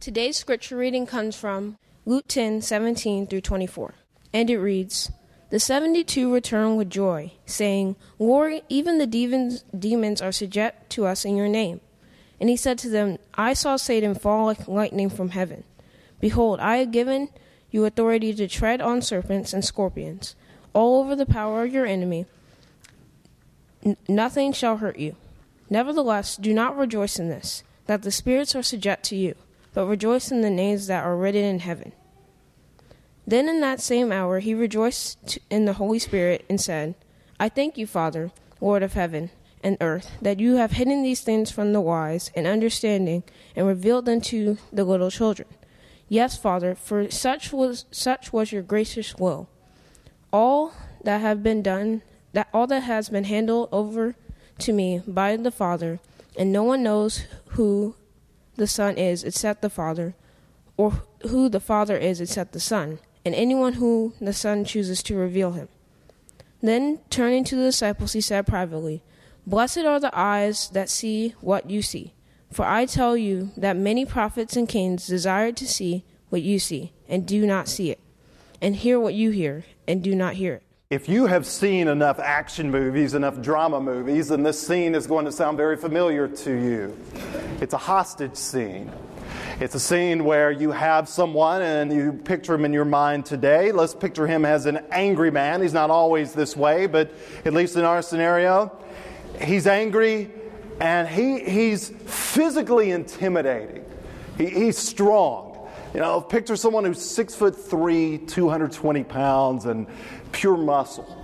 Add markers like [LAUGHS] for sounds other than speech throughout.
Today's scripture reading comes from Luke 10 17 through 24. And it reads The 72 returned with joy, saying, Lord, even the demons, demons are subject to us in your name. And he said to them, I saw Satan fall like lightning from heaven. Behold, I have given you authority to tread on serpents and scorpions, all over the power of your enemy. N- nothing shall hurt you. Nevertheless, do not rejoice in this, that the spirits are subject to you but rejoice in the names that are written in heaven. Then in that same hour he rejoiced in the Holy Spirit and said, I thank you, Father, Lord of heaven and earth, that you have hidden these things from the wise and understanding and revealed them to the little children. Yes, Father, for such was such was your gracious will. All that have been done that all that has been handed over to me by the Father, and no one knows who the Son is except the Father, or who the Father is except the Son, and anyone who the Son chooses to reveal him. Then, turning to the disciples, he said privately, Blessed are the eyes that see what you see. For I tell you that many prophets and kings desired to see what you see, and do not see it, and hear what you hear, and do not hear it. If you have seen enough action movies, enough drama movies, then this scene is going to sound very familiar to you. It's a hostage scene. It's a scene where you have someone and you picture him in your mind today. Let's picture him as an angry man. He's not always this way, but at least in our scenario, he's angry and he, he's physically intimidating. He, he's strong. You know, picture someone who's six foot three, 220 pounds, and pure muscle.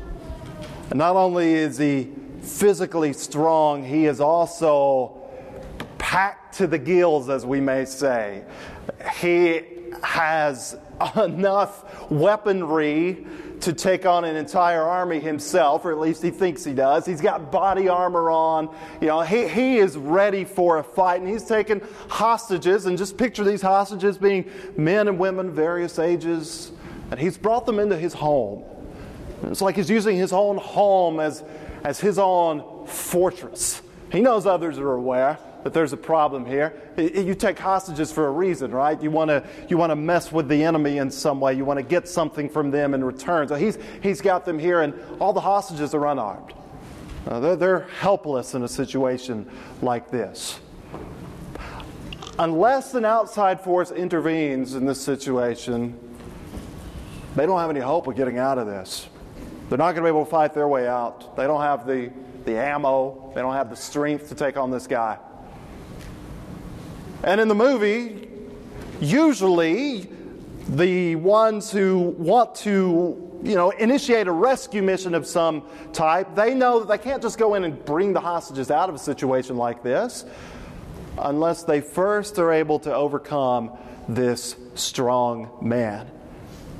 And not only is he physically strong, he is also packed to the gills, as we may say. He has [LAUGHS] enough weaponry to take on an entire army himself, or at least he thinks he does. He's got body armor on. You know, he, he is ready for a fight, and he's taken hostages. And just picture these hostages being men and women, various ages, and he's brought them into his home. It's like he's using his own home as, as his own fortress. He knows others are aware that there's a problem here. You take hostages for a reason, right? You want to you want to mess with the enemy in some way. You want to get something from them in return. So he's he's got them here, and all the hostages are unarmed. Uh, they're, they're helpless in a situation like this. Unless an outside force intervenes in this situation, they don't have any hope of getting out of this. They're not going to be able to fight their way out. They don't have the, the ammo, they don't have the strength to take on this guy. And in the movie, usually the ones who want to, you know, initiate a rescue mission of some type, they know that they can't just go in and bring the hostages out of a situation like this unless they first are able to overcome this strong man.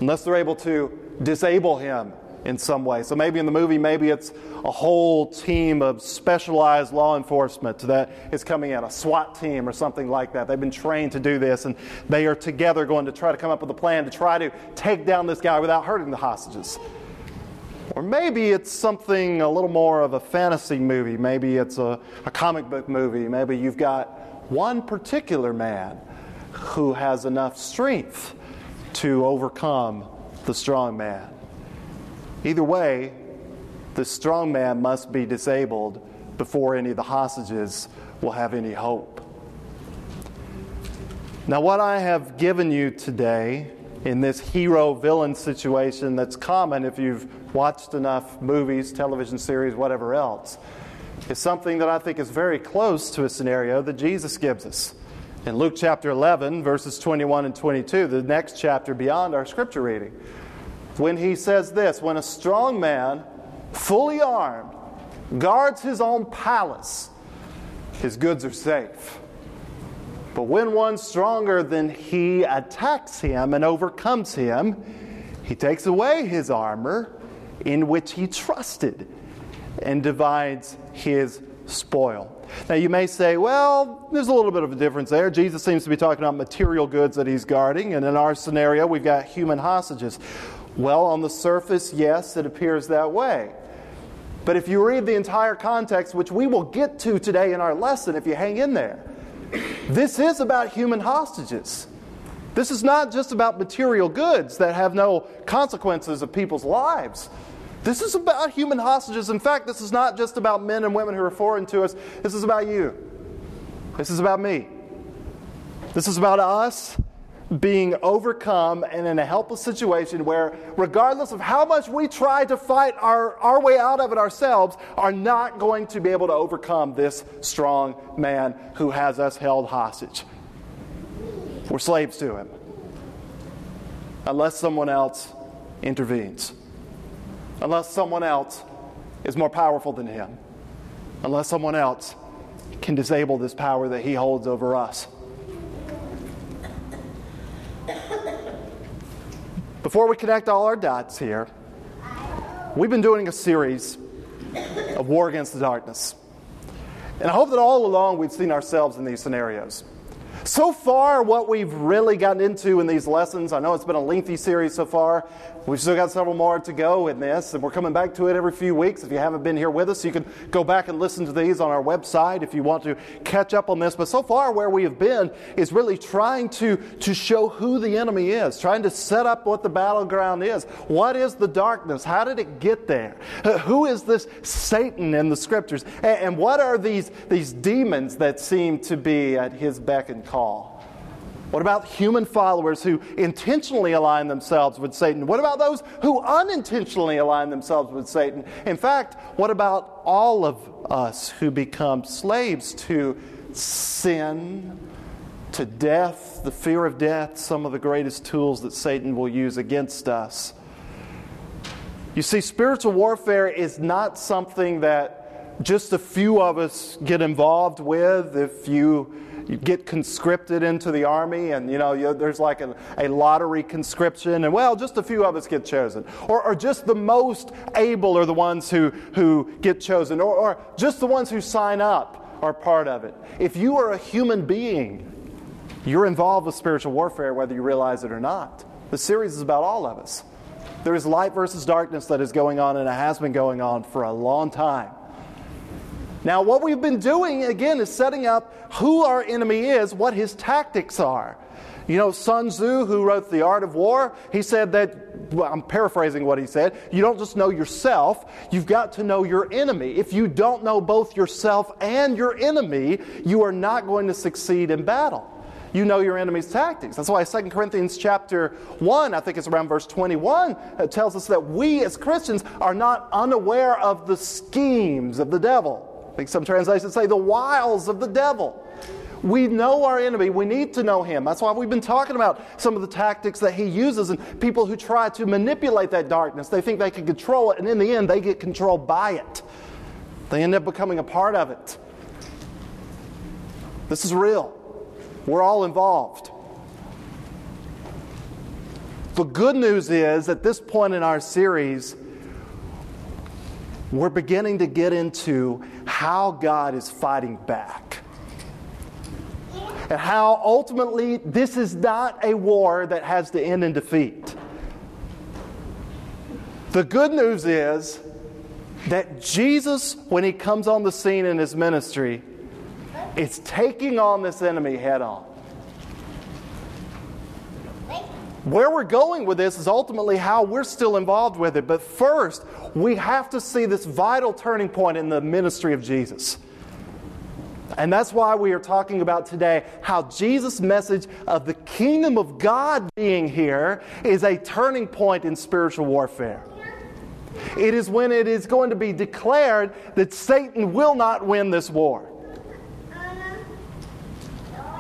Unless they're able to disable him in some way. So maybe in the movie, maybe it's a whole team of specialized law enforcement that is coming in, a SWAT team or something like that. They've been trained to do this, and they are together going to try to come up with a plan to try to take down this guy without hurting the hostages. Or maybe it's something a little more of a fantasy movie. Maybe it's a, a comic book movie. Maybe you've got one particular man who has enough strength to overcome the strong man. Either way, the strong man must be disabled before any of the hostages will have any hope. Now, what I have given you today in this hero villain situation that's common if you've watched enough movies, television series, whatever else, is something that I think is very close to a scenario that Jesus gives us. In Luke chapter 11, verses 21 and 22, the next chapter beyond our scripture reading when he says this when a strong man, fully armed, guards his own palace, his goods are safe. But when one stronger than he attacks him and overcomes him, he takes away his armor in which he trusted and divides his spoil. Now, you may say, well, there's a little bit of a difference there. Jesus seems to be talking about material goods that he's guarding, and in our scenario, we've got human hostages. Well, on the surface, yes, it appears that way. But if you read the entire context, which we will get to today in our lesson if you hang in there, This is about human hostages. This is not just about material goods that have no consequences of people's lives. This is about human hostages. In fact, this is not just about men and women who are foreign to us. This is about you. This is about me. This is about us being overcome and in a helpless situation where, regardless of how much we try to fight our, our way out of it ourselves, are not going to be able to overcome this strong man who has us held hostage. We're slaves to him. Unless someone else intervenes. Unless someone else is more powerful than him. Unless someone else can disable this power that he holds over us. Before we connect all our dots here, we've been doing a series of War Against the Darkness. And I hope that all along we've seen ourselves in these scenarios. So far, what we've really gotten into in these lessons, I know it's been a lengthy series so far. We've still got several more to go in this, and we're coming back to it every few weeks. If you haven't been here with us, you can go back and listen to these on our website if you want to catch up on this. But so far, where we have been is really trying to, to show who the enemy is, trying to set up what the battleground is. What is the darkness? How did it get there? Uh, who is this Satan in the scriptures? And, and what are these, these demons that seem to be at his beck and call? What about human followers who intentionally align themselves with Satan? What about those who unintentionally align themselves with Satan? In fact, what about all of us who become slaves to sin, to death, the fear of death, some of the greatest tools that Satan will use against us? You see, spiritual warfare is not something that just a few of us get involved with. If you you get conscripted into the army, and you know you, there's like a, a, lottery conscription, and well, just a few of us get chosen, or, or just the most able are the ones who who get chosen, or, or just the ones who sign up are part of it. If you are a human being, you're involved with spiritual warfare, whether you realize it or not. The series is about all of us. There is light versus darkness that is going on, and it has been going on for a long time. Now, what we've been doing, again, is setting up who our enemy is, what his tactics are. You know, Sun Tzu, who wrote The Art of War, he said that, well, I'm paraphrasing what he said, you don't just know yourself, you've got to know your enemy. If you don't know both yourself and your enemy, you are not going to succeed in battle. You know your enemy's tactics. That's why 2 Corinthians chapter 1, I think it's around verse 21, uh, tells us that we as Christians are not unaware of the schemes of the devil. Think some translations say the wiles of the devil. We know our enemy. We need to know him. That's why we've been talking about some of the tactics that he uses and people who try to manipulate that darkness. They think they can control it, and in the end, they get controlled by it. They end up becoming a part of it. This is real. We're all involved. The good news is, at this point in our series, we're beginning to get into how God is fighting back. And how ultimately this is not a war that has to end in defeat. The good news is that Jesus, when he comes on the scene in his ministry, is taking on this enemy head on. Where we're going with this is ultimately how we're still involved with it. But first, we have to see this vital turning point in the ministry of Jesus. And that's why we are talking about today how Jesus' message of the kingdom of God being here is a turning point in spiritual warfare. It is when it is going to be declared that Satan will not win this war.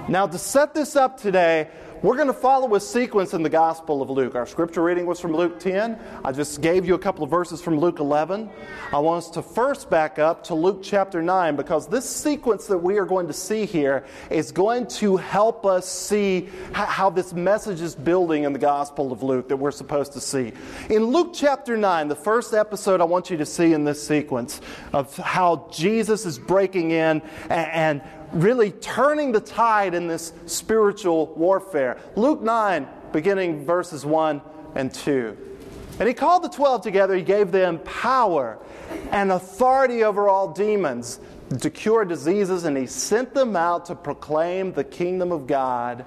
Now, to set this up today, we're going to follow a sequence in the Gospel of Luke. Our scripture reading was from Luke 10. I just gave you a couple of verses from Luke 11. I want us to first back up to Luke chapter 9 because this sequence that we are going to see here is going to help us see how this message is building in the Gospel of Luke that we're supposed to see. In Luke chapter 9, the first episode I want you to see in this sequence of how Jesus is breaking in and really turning the tide in this spiritual warfare. Luke 9, beginning verses 1 and 2. And he called the twelve together, he gave them power and authority over all demons to cure diseases, and he sent them out to proclaim the kingdom of God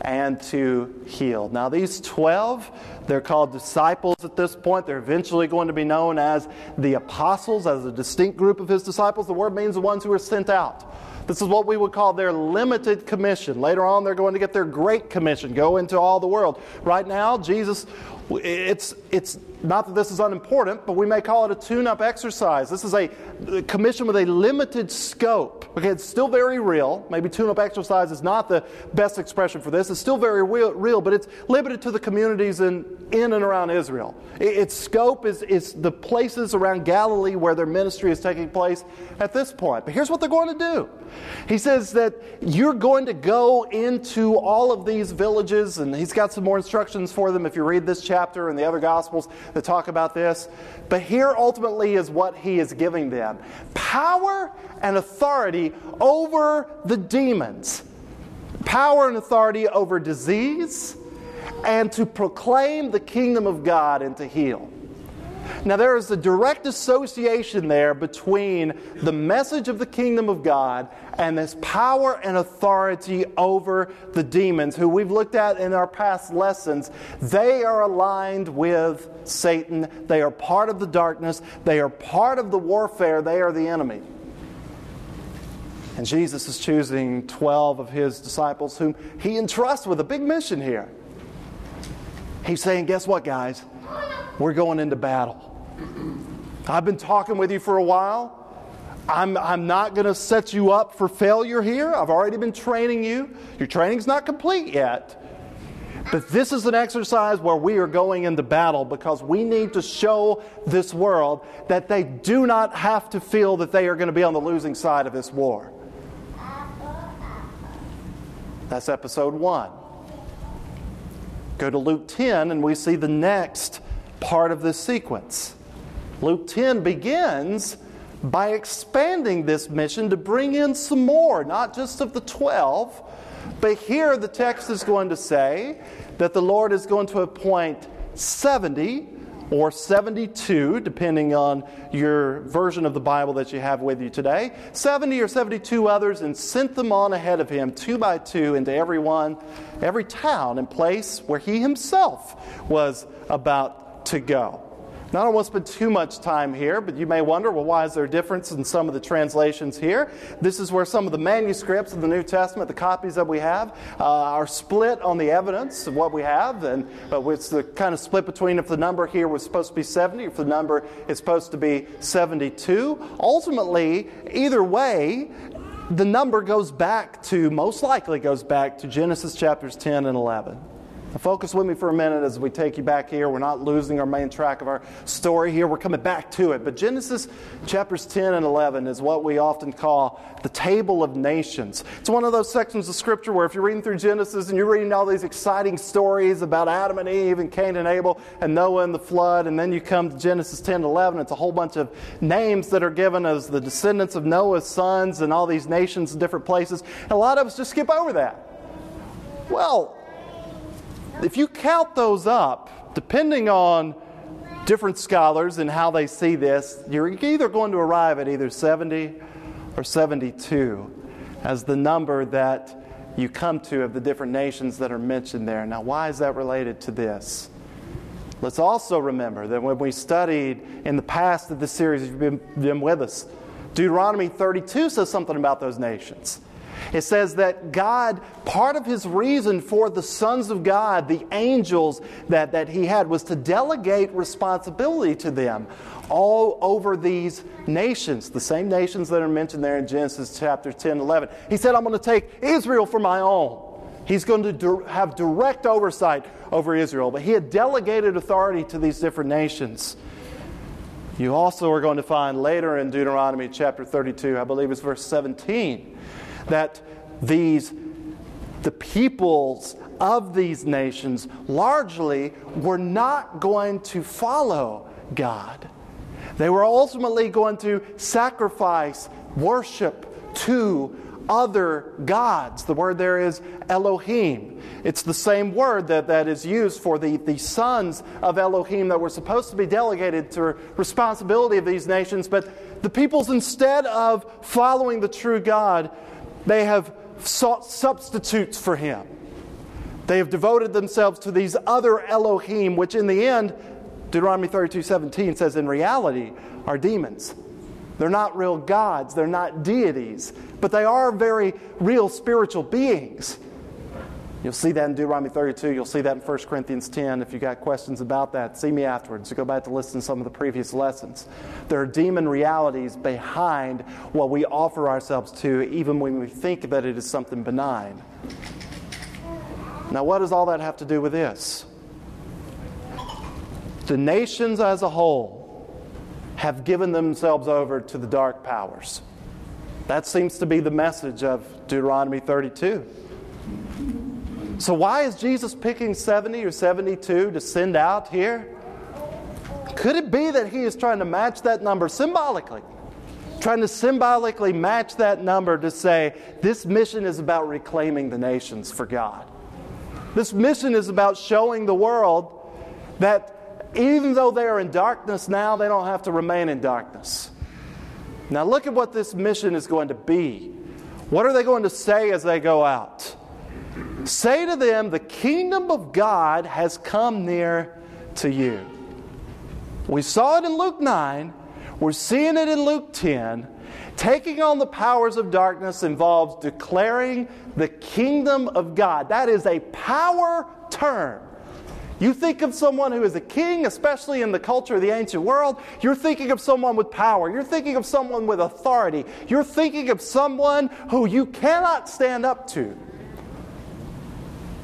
and to heal. Now, these 12, they're called disciples at this point. They're eventually going to be known as the apostles, as a distinct group of his disciples. The word means the ones who are sent out. This is what we would call their limited commission. Later on, they're going to get their great commission, go into all the world. Right now, Jesus, it's, it's not that this is unimportant, but we may call it a tune up exercise. This is a commission with a limited scope. Okay, it's still very real. Maybe tune up exercise is not the best expression for this. It's still very real, but it's limited to the communities in, in and around Israel. Its scope is, is the places around Galilee where their ministry is taking place at this point. But here's what they're going to do He says that you're going to go into all of these villages, and he's got some more instructions for them if you read this chapter and the other Gospels that talk about this. But here ultimately is what he is giving them power and authority over the demons, power and authority over disease, and to proclaim the kingdom of God and to heal. Now, there is a direct association there between the message of the kingdom of God and this power and authority over the demons, who we've looked at in our past lessons. They are aligned with Satan, they are part of the darkness, they are part of the warfare, they are the enemy. And Jesus is choosing 12 of his disciples whom he entrusts with a big mission here. He's saying, Guess what, guys? We're going into battle. I've been talking with you for a while. I'm, I'm not going to set you up for failure here. I've already been training you. Your training's not complete yet. But this is an exercise where we are going into battle because we need to show this world that they do not have to feel that they are going to be on the losing side of this war. That's episode one. Go to Luke 10 and we see the next part of this sequence. Luke 10 begins by expanding this mission to bring in some more, not just of the 12, but here the text is going to say that the Lord is going to appoint 70 or 72, depending on your version of the Bible that you have with you today, 70 or 72 others, and sent them on ahead of him, two by two, into every one, every town and place where he himself was about to go. Now, I don't want to spend too much time here, but you may wonder, well, why is there a difference in some of the translations here? This is where some of the manuscripts of the New Testament, the copies that we have, uh, are split on the evidence of what we have, and but it's the kind of split between if the number here was supposed to be 70, if the number is supposed to be 72. Ultimately, either way, the number goes back to, most likely goes back to Genesis chapters 10 and 11. Focus with me for a minute as we take you back here. We're not losing our main track of our story here. We're coming back to it. But Genesis chapters 10 and 11 is what we often call the table of nations. It's one of those sections of scripture where if you're reading through Genesis and you're reading all these exciting stories about Adam and Eve and Cain and Abel and Noah and the flood, and then you come to Genesis 10 and 11, it's a whole bunch of names that are given as the descendants of Noah's sons and all these nations in different places. And a lot of us just skip over that. Well, if you count those up, depending on different scholars and how they see this, you're either going to arrive at either 70 or 72 as the number that you come to of the different nations that are mentioned there. Now, why is that related to this? Let's also remember that when we studied in the past of the series, if you've been, been with us, Deuteronomy 32 says something about those nations. It says that God, part of his reason for the sons of God, the angels that, that he had, was to delegate responsibility to them all over these nations, the same nations that are mentioned there in Genesis chapter 10 11. He said, I'm going to take Israel for my own. He's going to have direct oversight over Israel, but he had delegated authority to these different nations. You also are going to find later in Deuteronomy chapter 32, I believe it's verse 17 that these the peoples of these nations largely were not going to follow God. They were ultimately going to sacrifice worship to other gods. The word there is Elohim. It's the same word that, that is used for the, the sons of Elohim that were supposed to be delegated to responsibility of these nations, but the peoples, instead of following the true God, they have sought substitutes for him. They have devoted themselves to these other Elohim, which in the end, Deuteronomy 32 17 says, in reality, are demons. They're not real gods, they're not deities, but they are very real spiritual beings. You'll see that in Deuteronomy 32. You'll see that in 1 Corinthians 10. If you got questions about that, see me afterwards. You go back to listen to some of the previous lessons. There are demon realities behind what we offer ourselves to, even when we think that it is something benign. Now, what does all that have to do with this? The nations as a whole have given themselves over to the dark powers. That seems to be the message of Deuteronomy 32. So, why is Jesus picking 70 or 72 to send out here? Could it be that he is trying to match that number symbolically? Trying to symbolically match that number to say, this mission is about reclaiming the nations for God. This mission is about showing the world that even though they are in darkness now, they don't have to remain in darkness. Now, look at what this mission is going to be. What are they going to say as they go out? Say to them, The kingdom of God has come near to you. We saw it in Luke 9, we're seeing it in Luke 10. Taking on the powers of darkness involves declaring the kingdom of God. That is a power term. You think of someone who is a king, especially in the culture of the ancient world, you're thinking of someone with power. You're thinking of someone with authority. You're thinking of someone who you cannot stand up to.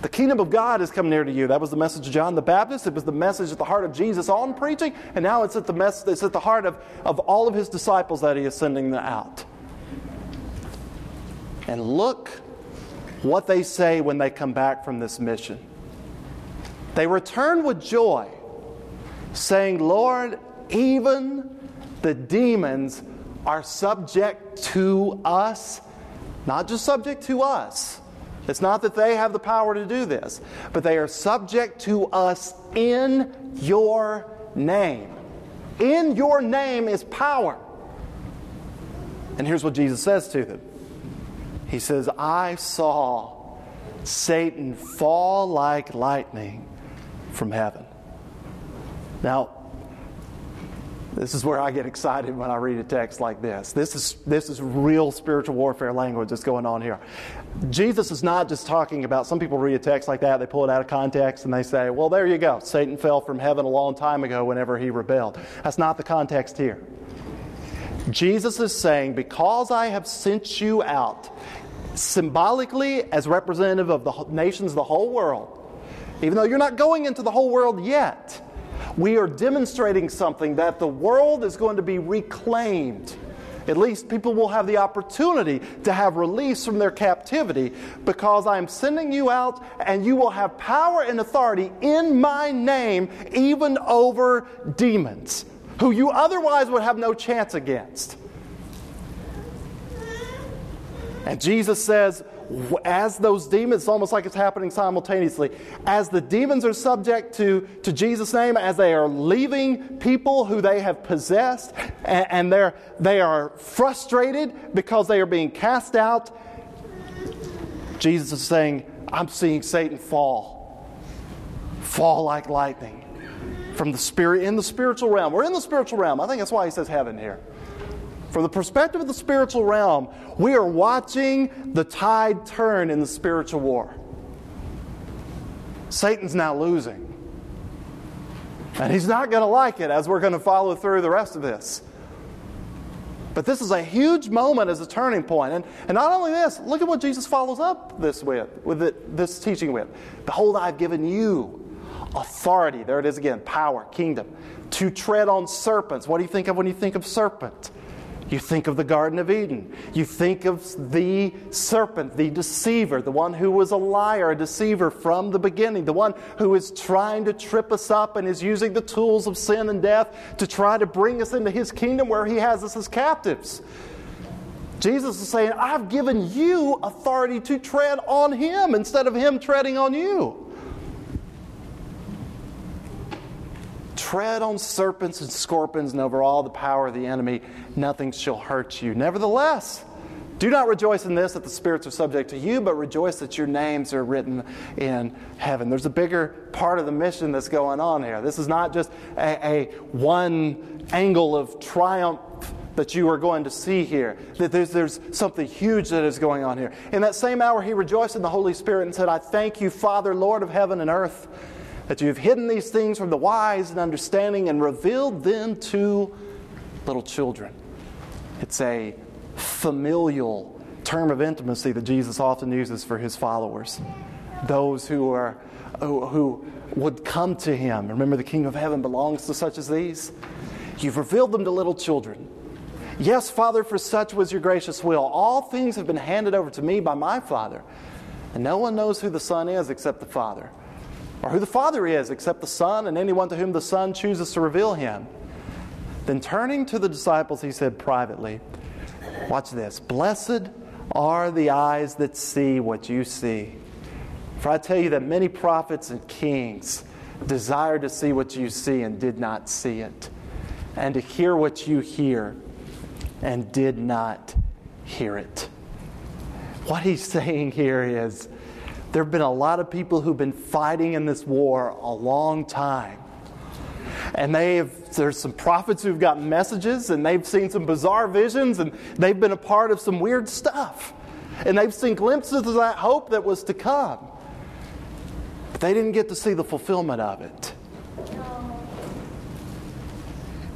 The kingdom of God has come near to you. That was the message of John the Baptist. It was the message at the heart of Jesus on preaching, and now it's at the, mess, it's at the heart of, of all of his disciples that he is sending them out. And look what they say when they come back from this mission. They return with joy, saying, Lord, even the demons are subject to us, not just subject to us. It's not that they have the power to do this, but they are subject to us in your name. In your name is power. And here's what Jesus says to them He says, I saw Satan fall like lightning from heaven. Now, this is where I get excited when I read a text like this. This is, this is real spiritual warfare language that's going on here. Jesus is not just talking about, some people read a text like that, they pull it out of context, and they say, well, there you go. Satan fell from heaven a long time ago whenever he rebelled. That's not the context here. Jesus is saying, because I have sent you out, symbolically as representative of the nations of the whole world, even though you're not going into the whole world yet, we are demonstrating something that the world is going to be reclaimed. At least people will have the opportunity to have release from their captivity because I'm sending you out and you will have power and authority in my name, even over demons who you otherwise would have no chance against. And Jesus says, as those demons, it's almost like it's happening simultaneously. As the demons are subject to, to Jesus' name, as they are leaving people who they have possessed, and, and they're, they are frustrated because they are being cast out, Jesus is saying, I'm seeing Satan fall. Fall like lightning from the spirit in the spiritual realm. We're in the spiritual realm. I think that's why he says heaven here. From the perspective of the spiritual realm, we are watching the tide turn in the spiritual war. Satan's now losing. And he's not going to like it as we're going to follow through the rest of this. But this is a huge moment as a turning point. And, and not only this, look at what Jesus follows up this with, with it, this teaching with. Behold, I've given you authority. There it is again power, kingdom. To tread on serpents. What do you think of when you think of serpent? You think of the Garden of Eden. You think of the serpent, the deceiver, the one who was a liar, a deceiver from the beginning, the one who is trying to trip us up and is using the tools of sin and death to try to bring us into his kingdom where he has us as captives. Jesus is saying, I've given you authority to tread on him instead of him treading on you. Tread on serpents and scorpions and over all the power of the enemy, nothing shall hurt you. Nevertheless, do not rejoice in this that the spirits are subject to you, but rejoice that your names are written in heaven. There's a bigger part of the mission that's going on here. This is not just a, a one angle of triumph that you are going to see here. That there's, there's something huge that is going on here. In that same hour, he rejoiced in the Holy Spirit and said, I thank you, Father, Lord of heaven and earth, that you have hidden these things from the wise and understanding and revealed them to little children. It's a familial term of intimacy that Jesus often uses for his followers. Those who are who, who would come to him. Remember, the kingdom of heaven belongs to such as these. You've revealed them to little children. Yes, Father, for such was your gracious will. All things have been handed over to me by my Father. And no one knows who the Son is except the Father, or who the Father is except the Son, and anyone to whom the Son chooses to reveal him. Then turning to the disciples, he said privately, Watch this. Blessed are the eyes that see what you see. For I tell you that many prophets and kings desired to see what you see and did not see it, and to hear what you hear and did not hear it. What he's [LAUGHS] saying here is there have been a lot of people who've been fighting in this war a long time. And they have, there's some prophets who've gotten messages and they've seen some bizarre visions and they've been a part of some weird stuff. And they've seen glimpses of that hope that was to come. But they didn't get to see the fulfillment of it.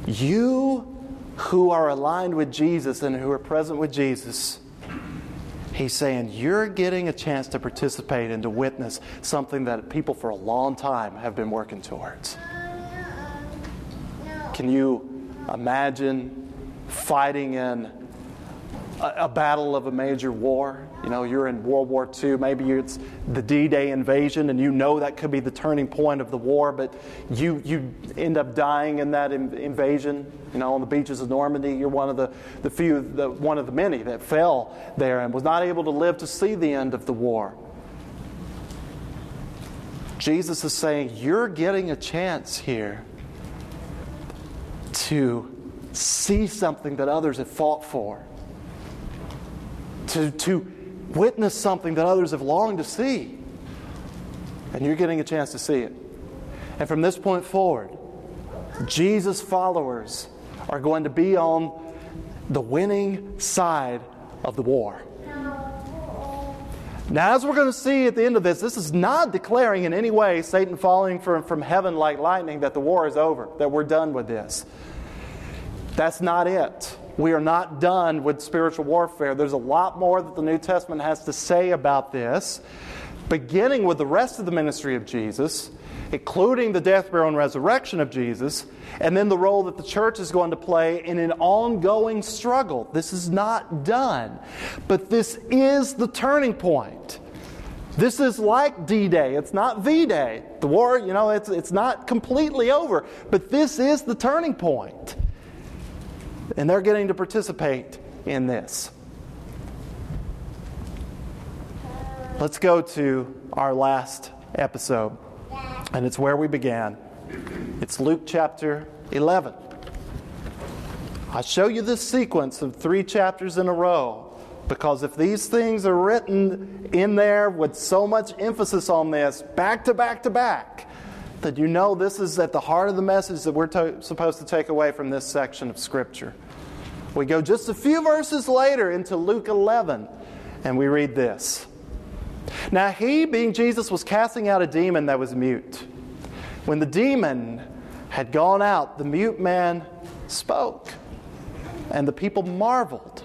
You who are aligned with Jesus and who are present with Jesus, he's saying you're getting a chance to participate and to witness something that people for a long time have been working towards. Can you imagine fighting in a, a, battle of a major war? You know, you're in World War II, maybe it's the D Day invasion, and you know that could be the turning point of the war, but you, you end up dying in that in, invasion. You know, on the beaches of Normandy, you're one of the, the few, the, one of the many that fell there and was not able to live to see the end of the war. Jesus is saying, You're getting a chance here to see something that others have fought for, to, to witness something that others have longed to see. And you're getting a chance to see it. And from this point forward, Jesus' followers are going to be on the winning side of the war. Now, as we're going to see at the end of this, this is not declaring in any way Satan falling from, from heaven like lightning that the war is over, that we're done with this. That's not it. We are not done with spiritual warfare. There's a lot more that the New Testament has to say about this, beginning with the rest of the ministry of Jesus, including the death, burial, and resurrection of Jesus, and then the role that the church is going to play in an ongoing struggle. This is not done, but this is the turning point. This is like D Day. It's not V Day. The war, you know, it's, it's not completely over, but this is the turning point. And they're getting to participate in this. Let's go to our last episode, and it's where we began. It's Luke chapter 11. I show you this sequence of three chapters in a row because if these things are written in there with so much emphasis on this, back to back to back, that you know this is at the heart of the message that we're to- supposed to take away from this section of Scripture. We go just a few verses later into Luke 11, and we read this. Now, he, being Jesus, was casting out a demon that was mute. When the demon had gone out, the mute man spoke, and the people marveled.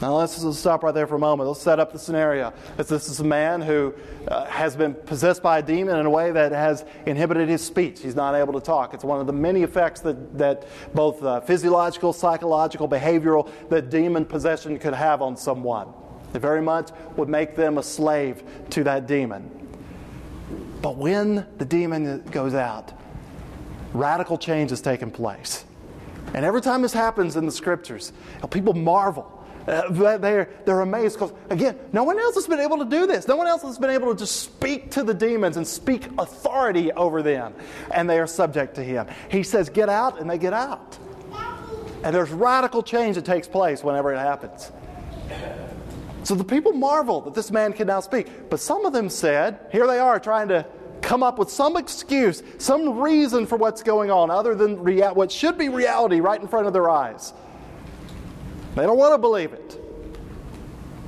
Now, let's just stop right there for a moment. Let's set up the scenario. This is a man who uh, has been possessed by a demon in a way that has inhibited his speech. He's not able to talk. It's one of the many effects that, that both uh, physiological, psychological, behavioral, that demon possession could have on someone. It very much would make them a slave to that demon. But when the demon goes out, radical change has taken place. And every time this happens in the scriptures, people marvel Uh, they're, they're amazed because, again, no one else has been able to do this. No one else has been able to just speak to the demons and speak authority over them, and they are subject to him. He says, Get out, and they get out. And there's radical change that takes place whenever it happens. So the people marvel that this man can now speak. But some of them said, Here they are trying to come up with some excuse, some reason for what's going on other than rea- what should be reality right in front of their eyes. They don't want to believe it.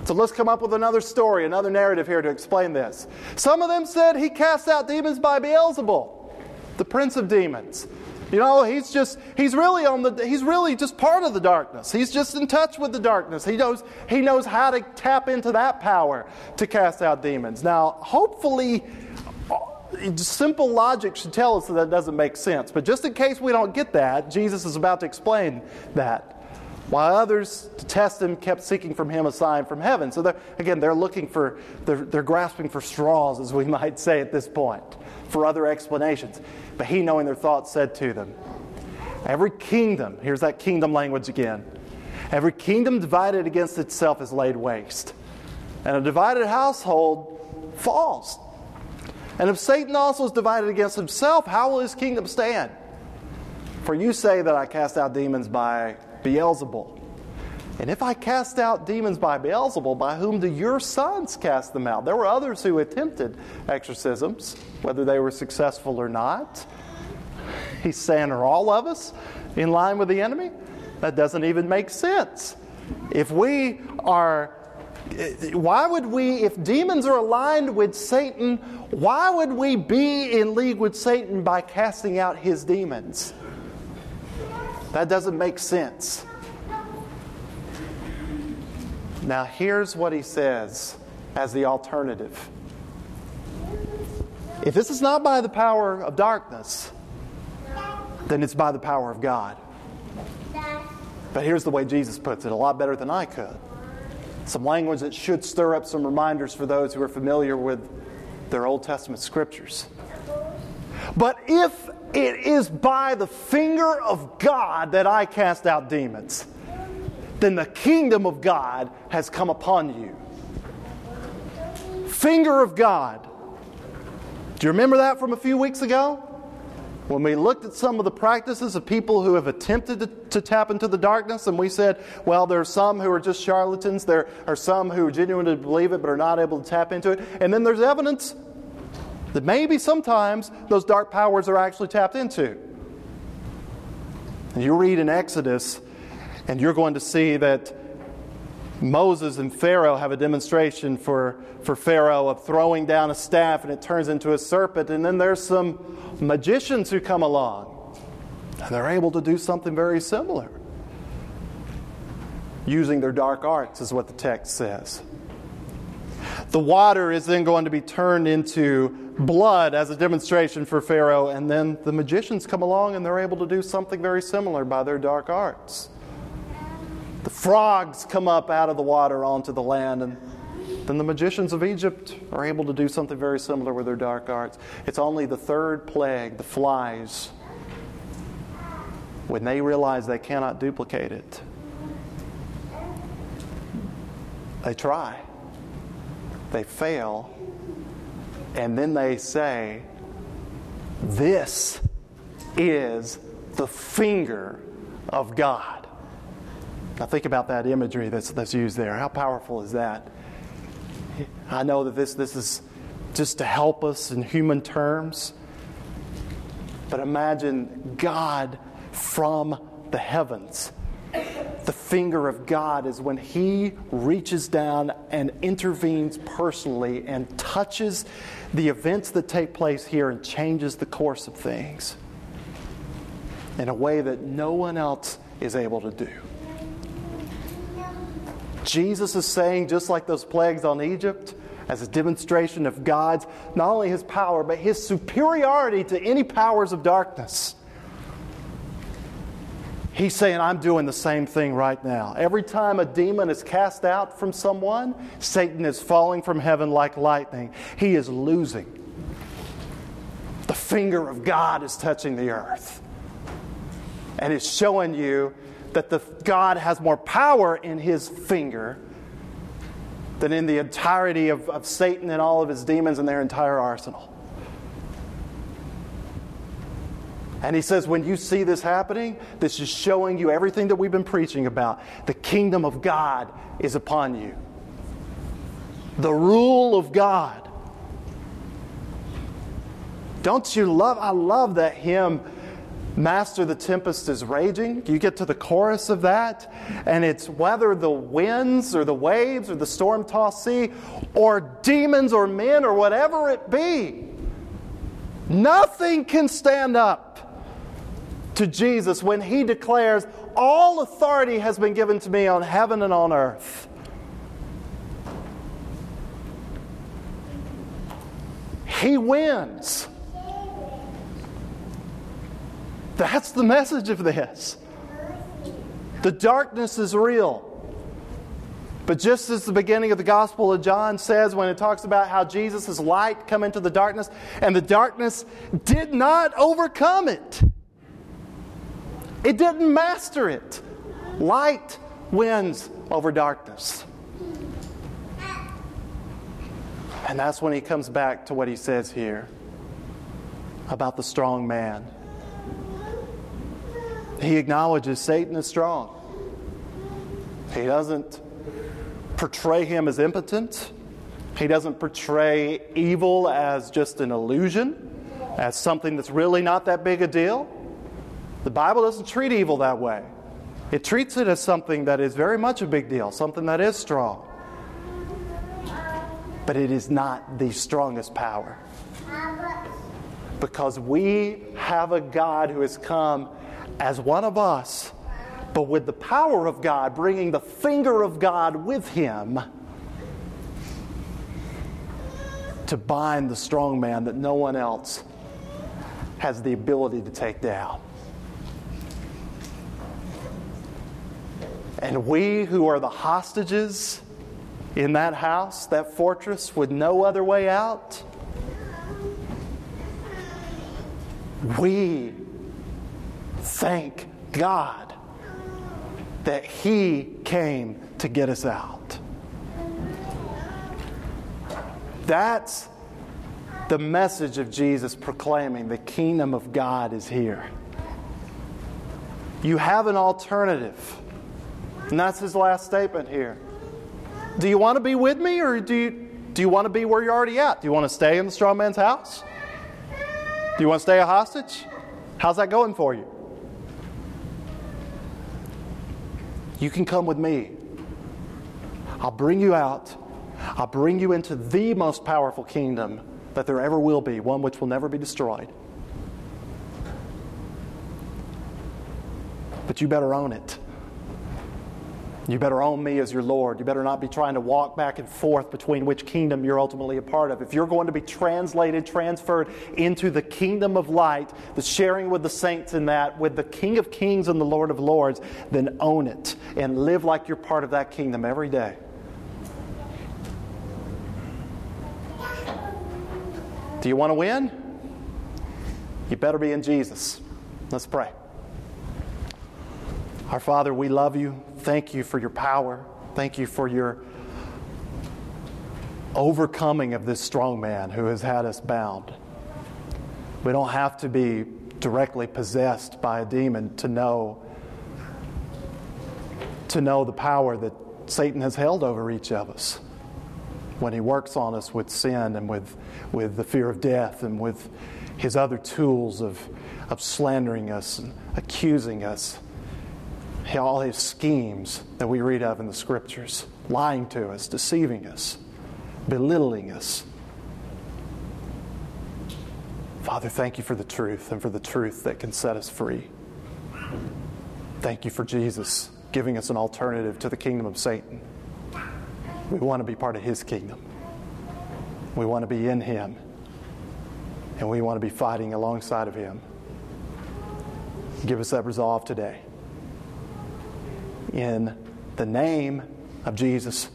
So let's come up with another story, another narrative here to explain this. Some of them said he cast out demons by Beelzebul, the prince of demons. You know, he's just he's really on the he's really just part of the darkness. He's just in touch with the darkness. He knows he knows how to tap into that power to cast out demons. Now, hopefully simple logic should tell us that that doesn't make sense. But just in case we don't get that, Jesus is about to explain that. While others, to test him, kept seeking from him a sign from heaven. So they're, again, they're looking for, they're, they're grasping for straws, as we [LAUGHS] might say at this point, for other explanations. But he, knowing their thoughts, said to them, Every kingdom, here's that kingdom language again, every kingdom divided against itself is laid waste, and a divided household falls. And if Satan also is divided against himself, how will his kingdom stand? For you say that I cast out demons by Beelzebul. And if I cast out demons by Beelzebul, by whom do your sons cast them out? There were others who attempted exorcisms, whether they were successful or not. [LAUGHS] He's saying, Are all of us in line with the enemy? That doesn't even make sense. If we are why would we, if demons are aligned with Satan, why would we be in league with Satan by casting out his demons? That doesn't make sense. Now, here's what he says as the alternative. If this is not by the power of darkness, then it's by the power of God. But here's the way Jesus puts it a lot better than I could some language that should stir up some reminders for those who are familiar with their Old Testament scriptures. But if it is by the finger of God that I cast out demons, then the kingdom of God has come upon you. Finger of God. Do you remember that from a few weeks ago? When we looked at some of the practices of people who have attempted to, to, tap into the darkness, and we said, well, there are some who are just charlatans, there are some who genuinely believe it but are not able to tap into it, and then there's evidence that maybe sometimes those dark powers are actually tapped into. And you read in Exodus, and you're going to see that Moses and Pharaoh have a demonstration for, for Pharaoh of throwing down a staff and it turns into a serpent. And then there's some magicians who come along and they're able to do something very similar. Using their dark arts, is what the text says. The water is then going to be turned into blood as a demonstration for Pharaoh, and then the magicians come along and they're able to do something very similar by their dark arts. The frogs come up out of the water onto the land, and then the magicians of Egypt are able to do something very similar with their dark arts. It's only the third plague, the flies, when they realize they cannot duplicate it. They try, they fail, and then they say, This is the finger of God. Now, think about that imagery that's, that's used there. How powerful is that? I know that this, this is just to help us in human terms, but imagine God from the heavens. The finger of God is when He reaches down and intervenes personally and touches the events that take place here and changes the course of things in a way that no one else is able to do. Jesus is saying, just like those plagues on Egypt, as a demonstration of God's, not only his power, but his superiority to any powers of darkness. He's saying, I'm doing the same thing right now. Every time a demon is cast out from someone, Satan is falling from heaven like lightning. He is losing. The finger of God is touching the earth. And it's showing you that the God has more power in his finger than in the entirety of, of Satan and all of his demons and their entire arsenal. And he says, when you see this happening, this is showing you everything that we've been preaching about. The kingdom of God is upon you, the rule of God. Don't you love? I love that hymn, Master, the tempest is raging. You get to the chorus of that, and it's whether the winds or the waves or the storm tossed sea or demons or men or whatever it be, nothing can stand up to Jesus when he declares, All authority has been given to me on heaven and on earth. He wins. That's the message of this. The darkness is real. But just as the beginning of the Gospel of John says, when it talks about how Jesus' light come into the darkness, and the darkness did not overcome it. It didn't master it. Light wins over darkness. And that's when he comes back to what he says here about the strong man. He acknowledges Satan is strong. He doesn't portray him as impotent. He doesn't portray evil as just an illusion, as something that's really not that big a deal. The Bible doesn't treat evil that way. It treats it as something that is very much a big deal, something that is strong. But it is not the strongest power. Because we have a God who has come as one of us, but with the power of God, bringing the finger of God with him to bind the strong man that no one else has the ability to take down. And we who are the hostages in that house, that fortress, with no other way out, we thank God that He came to get us out. That's the message of Jesus proclaiming the kingdom of God is here. You have an alternative. And that's his last statement here. Do you want to be with me or do you, do you want to be where you're already at? Do you want to stay in the strong man's house? Do you want to stay a hostage? How's that going for you? You can come with me. I'll bring you out. I'll bring you into the most powerful kingdom that there ever will be, one which will never be destroyed. But you better own it. You better own me as your Lord. You better not be trying to walk back and forth between which kingdom you're ultimately a part of. If you're going to be translated, transferred into the kingdom of light, the sharing with the saints in that, with the King of Kings and the Lord of Lords, then own it and live like you're part of that kingdom every day. Do you want to win? You better be in Jesus. Let's pray. Our Father, we love you. Thank you for your power. Thank you for your overcoming of this strong man who has had us bound. We don't have to be directly possessed by a demon to know to know the power that Satan has held over each of us when he works on us with sin and with, with the fear of death and with his other tools of, of slandering us and accusing us all his schemes that we read of in the scriptures, lying to us, deceiving us, belittling us. Father, thank you for the truth and for the truth that can set us free. Thank you for Jesus giving us an alternative to the kingdom of Satan. We want to be part of his kingdom. We want to be in him. And we want to be fighting alongside of him. Give us that resolve today in the name of Jesus,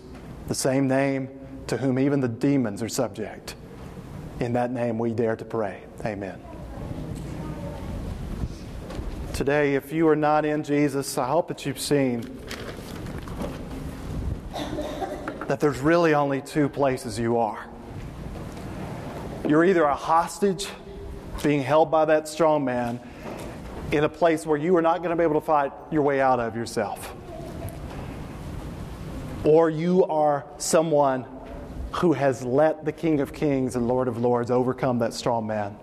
the same name to whom even the demons are subject. In that name we dare to pray. Amen. Today, if you are not in Jesus, I hope that you've seen that there's really only two places you are. You're either a hostage being held by that strong man in a place where you are not going to be able to fight your way out of yourself. Or you are someone who has let the King of Kings and Lord of Lords overcome that strong man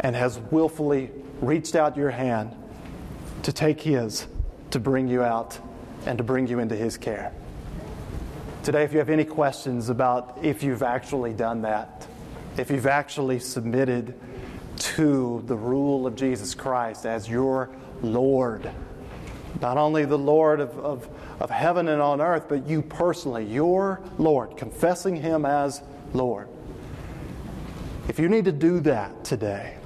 and has willfully reached out your hand to take his to bring you out and to bring you into his care. Today, if you have any questions about if you've actually done that, if you've actually submitted to the rule of Jesus Christ as your Lord, not only the Lord of, of, of heaven and on earth, but you personally, your Lord, confessing Him as Lord. If you need to do that today,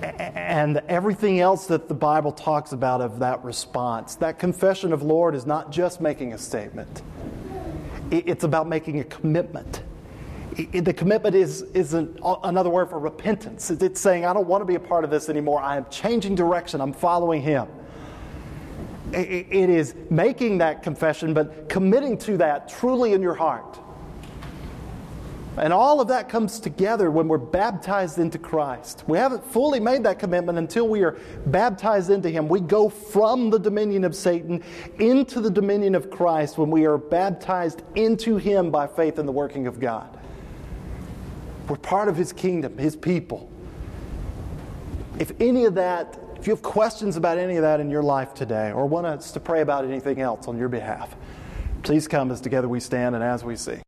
and everything else that the Bible talks about of that response, that confession of Lord is not just making a statement, it's about making a commitment. The commitment is, is an, another word for repentance. It's saying, I don't want to be a part of this anymore. I am changing direction. I'm following Him. It is making that confession, but committing to that truly in your heart. And all of that comes together when we're baptized into Christ. We haven't fully made that commitment until we are baptized into Him. We go from the dominion of Satan into the dominion of Christ when we are baptized into Him by faith in the working of God. We're part of His kingdom, His people. If any of that, if you have questions about any of that in your life today, or want us to pray about anything else on your behalf, please come as together we stand and as we sing.